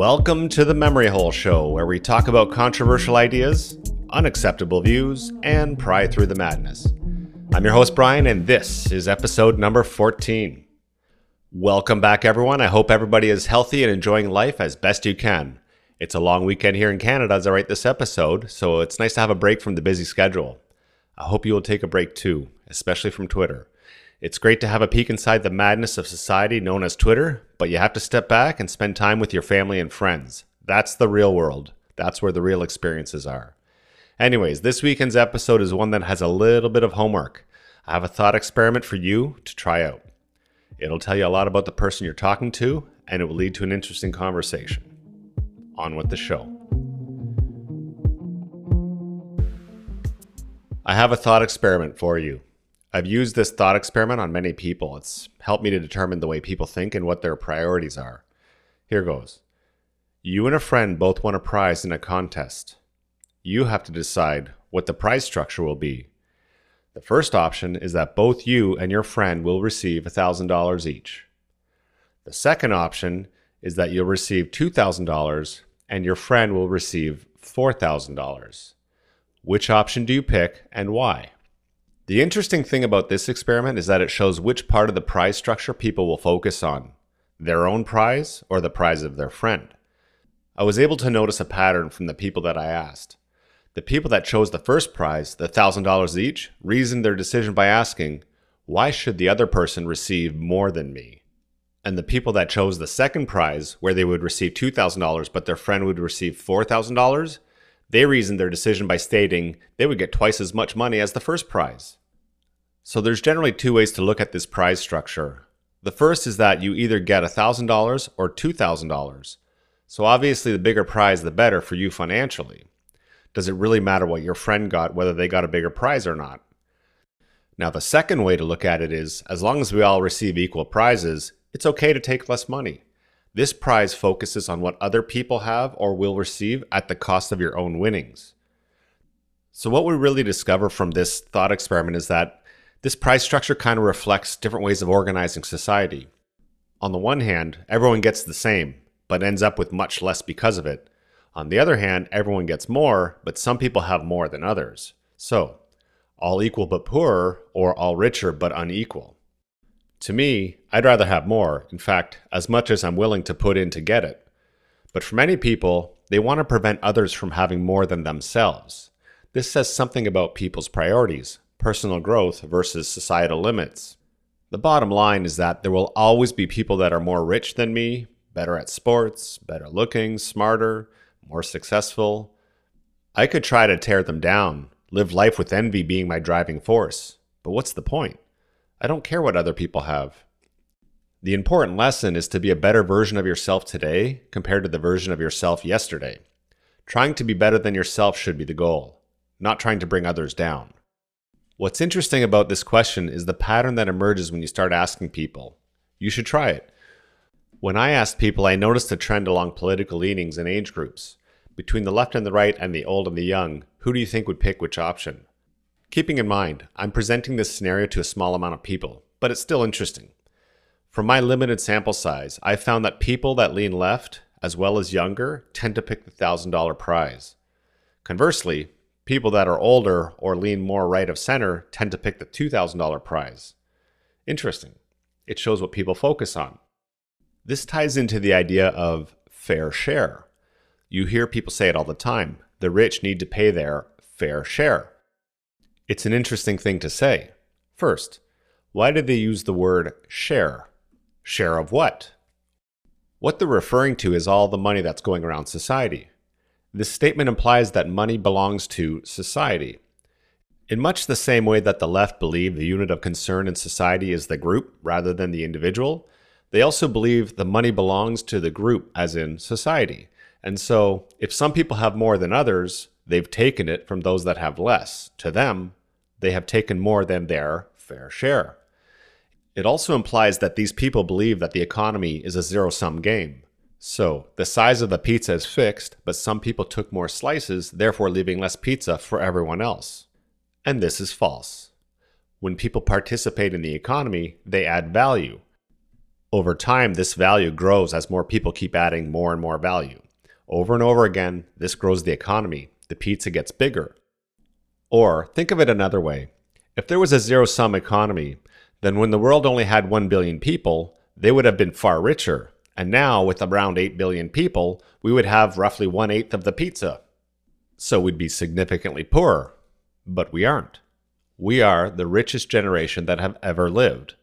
Welcome to the Memory Hole Show, where we talk about controversial ideas, unacceptable views, and pry through the madness. I'm your host, Brian, and this is episode number 14. Welcome back, everyone. I hope everybody is healthy and enjoying life as best you can. It's a long weekend here in Canada as I write this episode, so it's nice to have a break from the busy schedule. I hope you will take a break too, especially from Twitter. It's great to have a peek inside the madness of society known as Twitter, but you have to step back and spend time with your family and friends. That's the real world. That's where the real experiences are. Anyways, this weekend's episode is one that has a little bit of homework. I have a thought experiment for you to try out. It'll tell you a lot about the person you're talking to, and it will lead to an interesting conversation. On with the show. I have a thought experiment for you. I've used this thought experiment on many people. It's helped me to determine the way people think and what their priorities are. Here goes. You and a friend both won a prize in a contest. You have to decide what the prize structure will be. The first option is that both you and your friend will receive $1,000 each. The second option is that you'll receive $2,000 and your friend will receive $4,000. Which option do you pick and why? The interesting thing about this experiment is that it shows which part of the prize structure people will focus on their own prize or the prize of their friend. I was able to notice a pattern from the people that I asked. The people that chose the first prize, the $1,000 each, reasoned their decision by asking, Why should the other person receive more than me? And the people that chose the second prize, where they would receive $2,000 but their friend would receive $4,000, they reasoned their decision by stating they would get twice as much money as the first prize. So there's generally two ways to look at this prize structure. The first is that you either get $1,000 or $2,000. So obviously the bigger prize the better for you financially. Does it really matter what your friend got whether they got a bigger prize or not? Now the second way to look at it is as long as we all receive equal prizes, it's okay to take less money. This prize focuses on what other people have or will receive at the cost of your own winnings. So what we really discover from this thought experiment is that this price structure kind of reflects different ways of organizing society. On the one hand, everyone gets the same, but ends up with much less because of it. On the other hand, everyone gets more, but some people have more than others. So, all equal but poorer, or all richer but unequal. To me, I'd rather have more, in fact, as much as I'm willing to put in to get it. But for many people, they want to prevent others from having more than themselves. This says something about people's priorities, personal growth versus societal limits. The bottom line is that there will always be people that are more rich than me, better at sports, better looking, smarter, more successful. I could try to tear them down, live life with envy being my driving force. But what's the point? I don't care what other people have. The important lesson is to be a better version of yourself today compared to the version of yourself yesterday. Trying to be better than yourself should be the goal, not trying to bring others down. What's interesting about this question is the pattern that emerges when you start asking people. You should try it. When I asked people, I noticed a trend along political leanings and age groups. Between the left and the right and the old and the young, who do you think would pick which option? Keeping in mind, I'm presenting this scenario to a small amount of people, but it's still interesting. From my limited sample size, I found that people that lean left, as well as younger, tend to pick the $1,000 prize. Conversely, People that are older or lean more right of center tend to pick the $2,000 prize. Interesting. It shows what people focus on. This ties into the idea of fair share. You hear people say it all the time the rich need to pay their fair share. It's an interesting thing to say. First, why did they use the word share? Share of what? What they're referring to is all the money that's going around society. This statement implies that money belongs to society. In much the same way that the left believe the unit of concern in society is the group rather than the individual, they also believe the money belongs to the group, as in society. And so, if some people have more than others, they've taken it from those that have less. To them, they have taken more than their fair share. It also implies that these people believe that the economy is a zero sum game. So the size of the pizza is fixed, but some people took more slices, therefore leaving less pizza for everyone else. And this is false. When people participate in the economy, they add value. Over time, this value grows as more people keep adding more and more value. Over and over again, this grows the economy. The pizza gets bigger. Or think of it another way. If there was a zero sum economy, then when the world only had 1 billion people, they would have been far richer. And now, with around 8 billion people, we would have roughly one eighth of the pizza. So we'd be significantly poorer. But we aren't. We are the richest generation that have ever lived.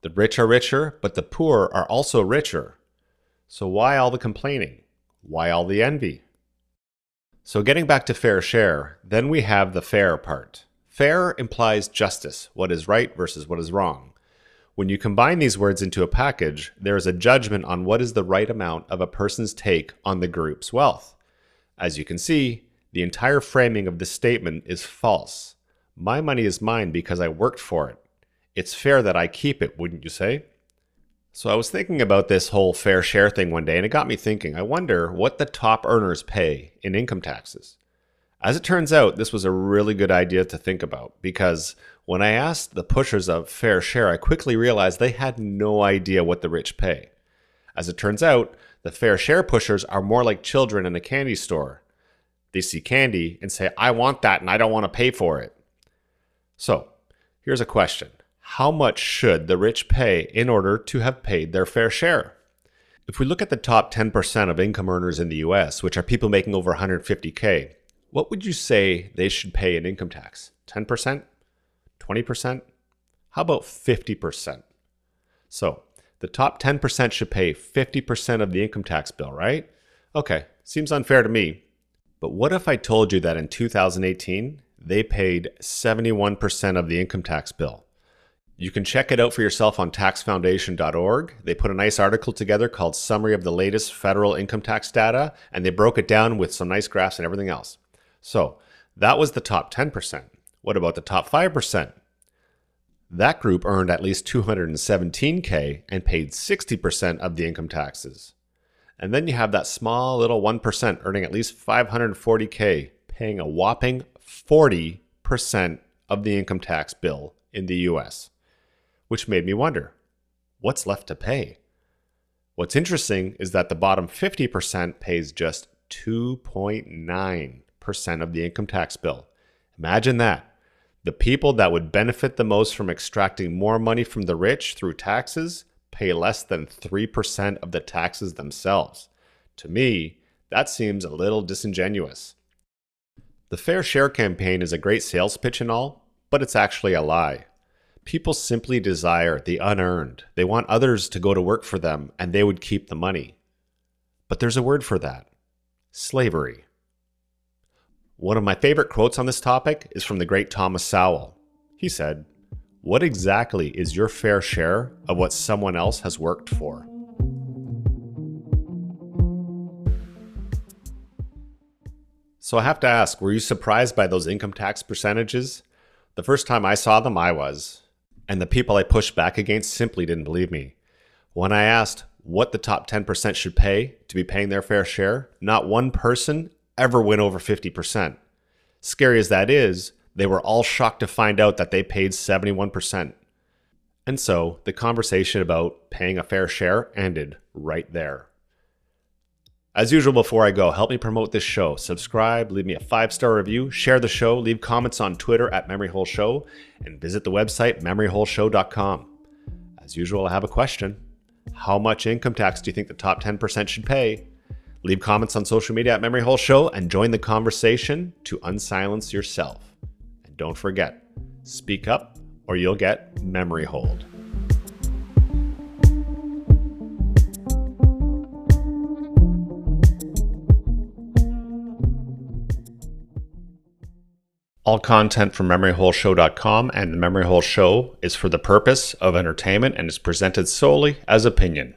The rich are richer, but the poor are also richer. So why all the complaining? Why all the envy? So getting back to fair share, then we have the fair part. Fair implies justice, what is right versus what is wrong. When you combine these words into a package, there is a judgment on what is the right amount of a person's take on the group's wealth. As you can see, the entire framing of this statement is false. My money is mine because I worked for it it's fair that I keep it, wouldn't you say? So I was thinking about this whole fair share thing one day, and it got me thinking I wonder what the top earners pay in income taxes. As it turns out, this was a really good idea to think about because when I asked the pushers of fair share, I quickly realized they had no idea what the rich pay. As it turns out, the fair share pushers are more like children in a candy store. They see candy and say, I want that and I don't want to pay for it. So, here's a question how much should the rich pay in order to have paid their fair share? If we look at the top 10% of income earners in the US, which are people making over 150K, what would you say they should pay in income tax? 10%? 20%? How about 50%? So, the top 10% should pay 50% of the income tax bill, right? Okay, seems unfair to me. But what if I told you that in 2018, they paid 71% of the income tax bill? You can check it out for yourself on taxfoundation.org. They put a nice article together called Summary of the Latest Federal Income Tax Data, and they broke it down with some nice graphs and everything else. So that was the top 10%. What about the top 5%? That group earned at least 217K and paid 60% of the income taxes. And then you have that small little 1% earning at least 540K, paying a whopping 40% of the income tax bill in the US which made me wonder what's left to pay? What's interesting is that the bottom 50% pays just 2.9% of the income tax bill. Imagine that. The people that would benefit the most from extracting more money from the rich through taxes pay less than 3% of the taxes themselves. To me, that seems a little disingenuous. The Fair Share campaign is a great sales pitch and all, but it's actually a lie. People simply desire the unearned. They want others to go to work for them and they would keep the money. But there's a word for that slavery. One of my favorite quotes on this topic is from the great Thomas Sowell. He said, What exactly is your fair share of what someone else has worked for? So I have to ask, were you surprised by those income tax percentages? The first time I saw them, I was and the people I pushed back against simply didn't believe me. When I asked what the top 10% should pay to be paying their fair share, not one person ever went over 50%. Scary as that is, they were all shocked to find out that they paid 71%. And so the conversation about paying a fair share ended right there. As usual, before I go, help me promote this show. Subscribe, leave me a five star review, share the show, leave comments on Twitter at MemoryHole Show, and visit the website memoryholeshow.com. As usual, I have a question How much income tax do you think the top 10% should pay? Leave comments on social media at Memory Hole Show and join the conversation to unsilence yourself. And don't forget, speak up or you'll get memory holed. All content from MemoryHoleShow.com and the Memory Hole Show is for the purpose of entertainment and is presented solely as opinion.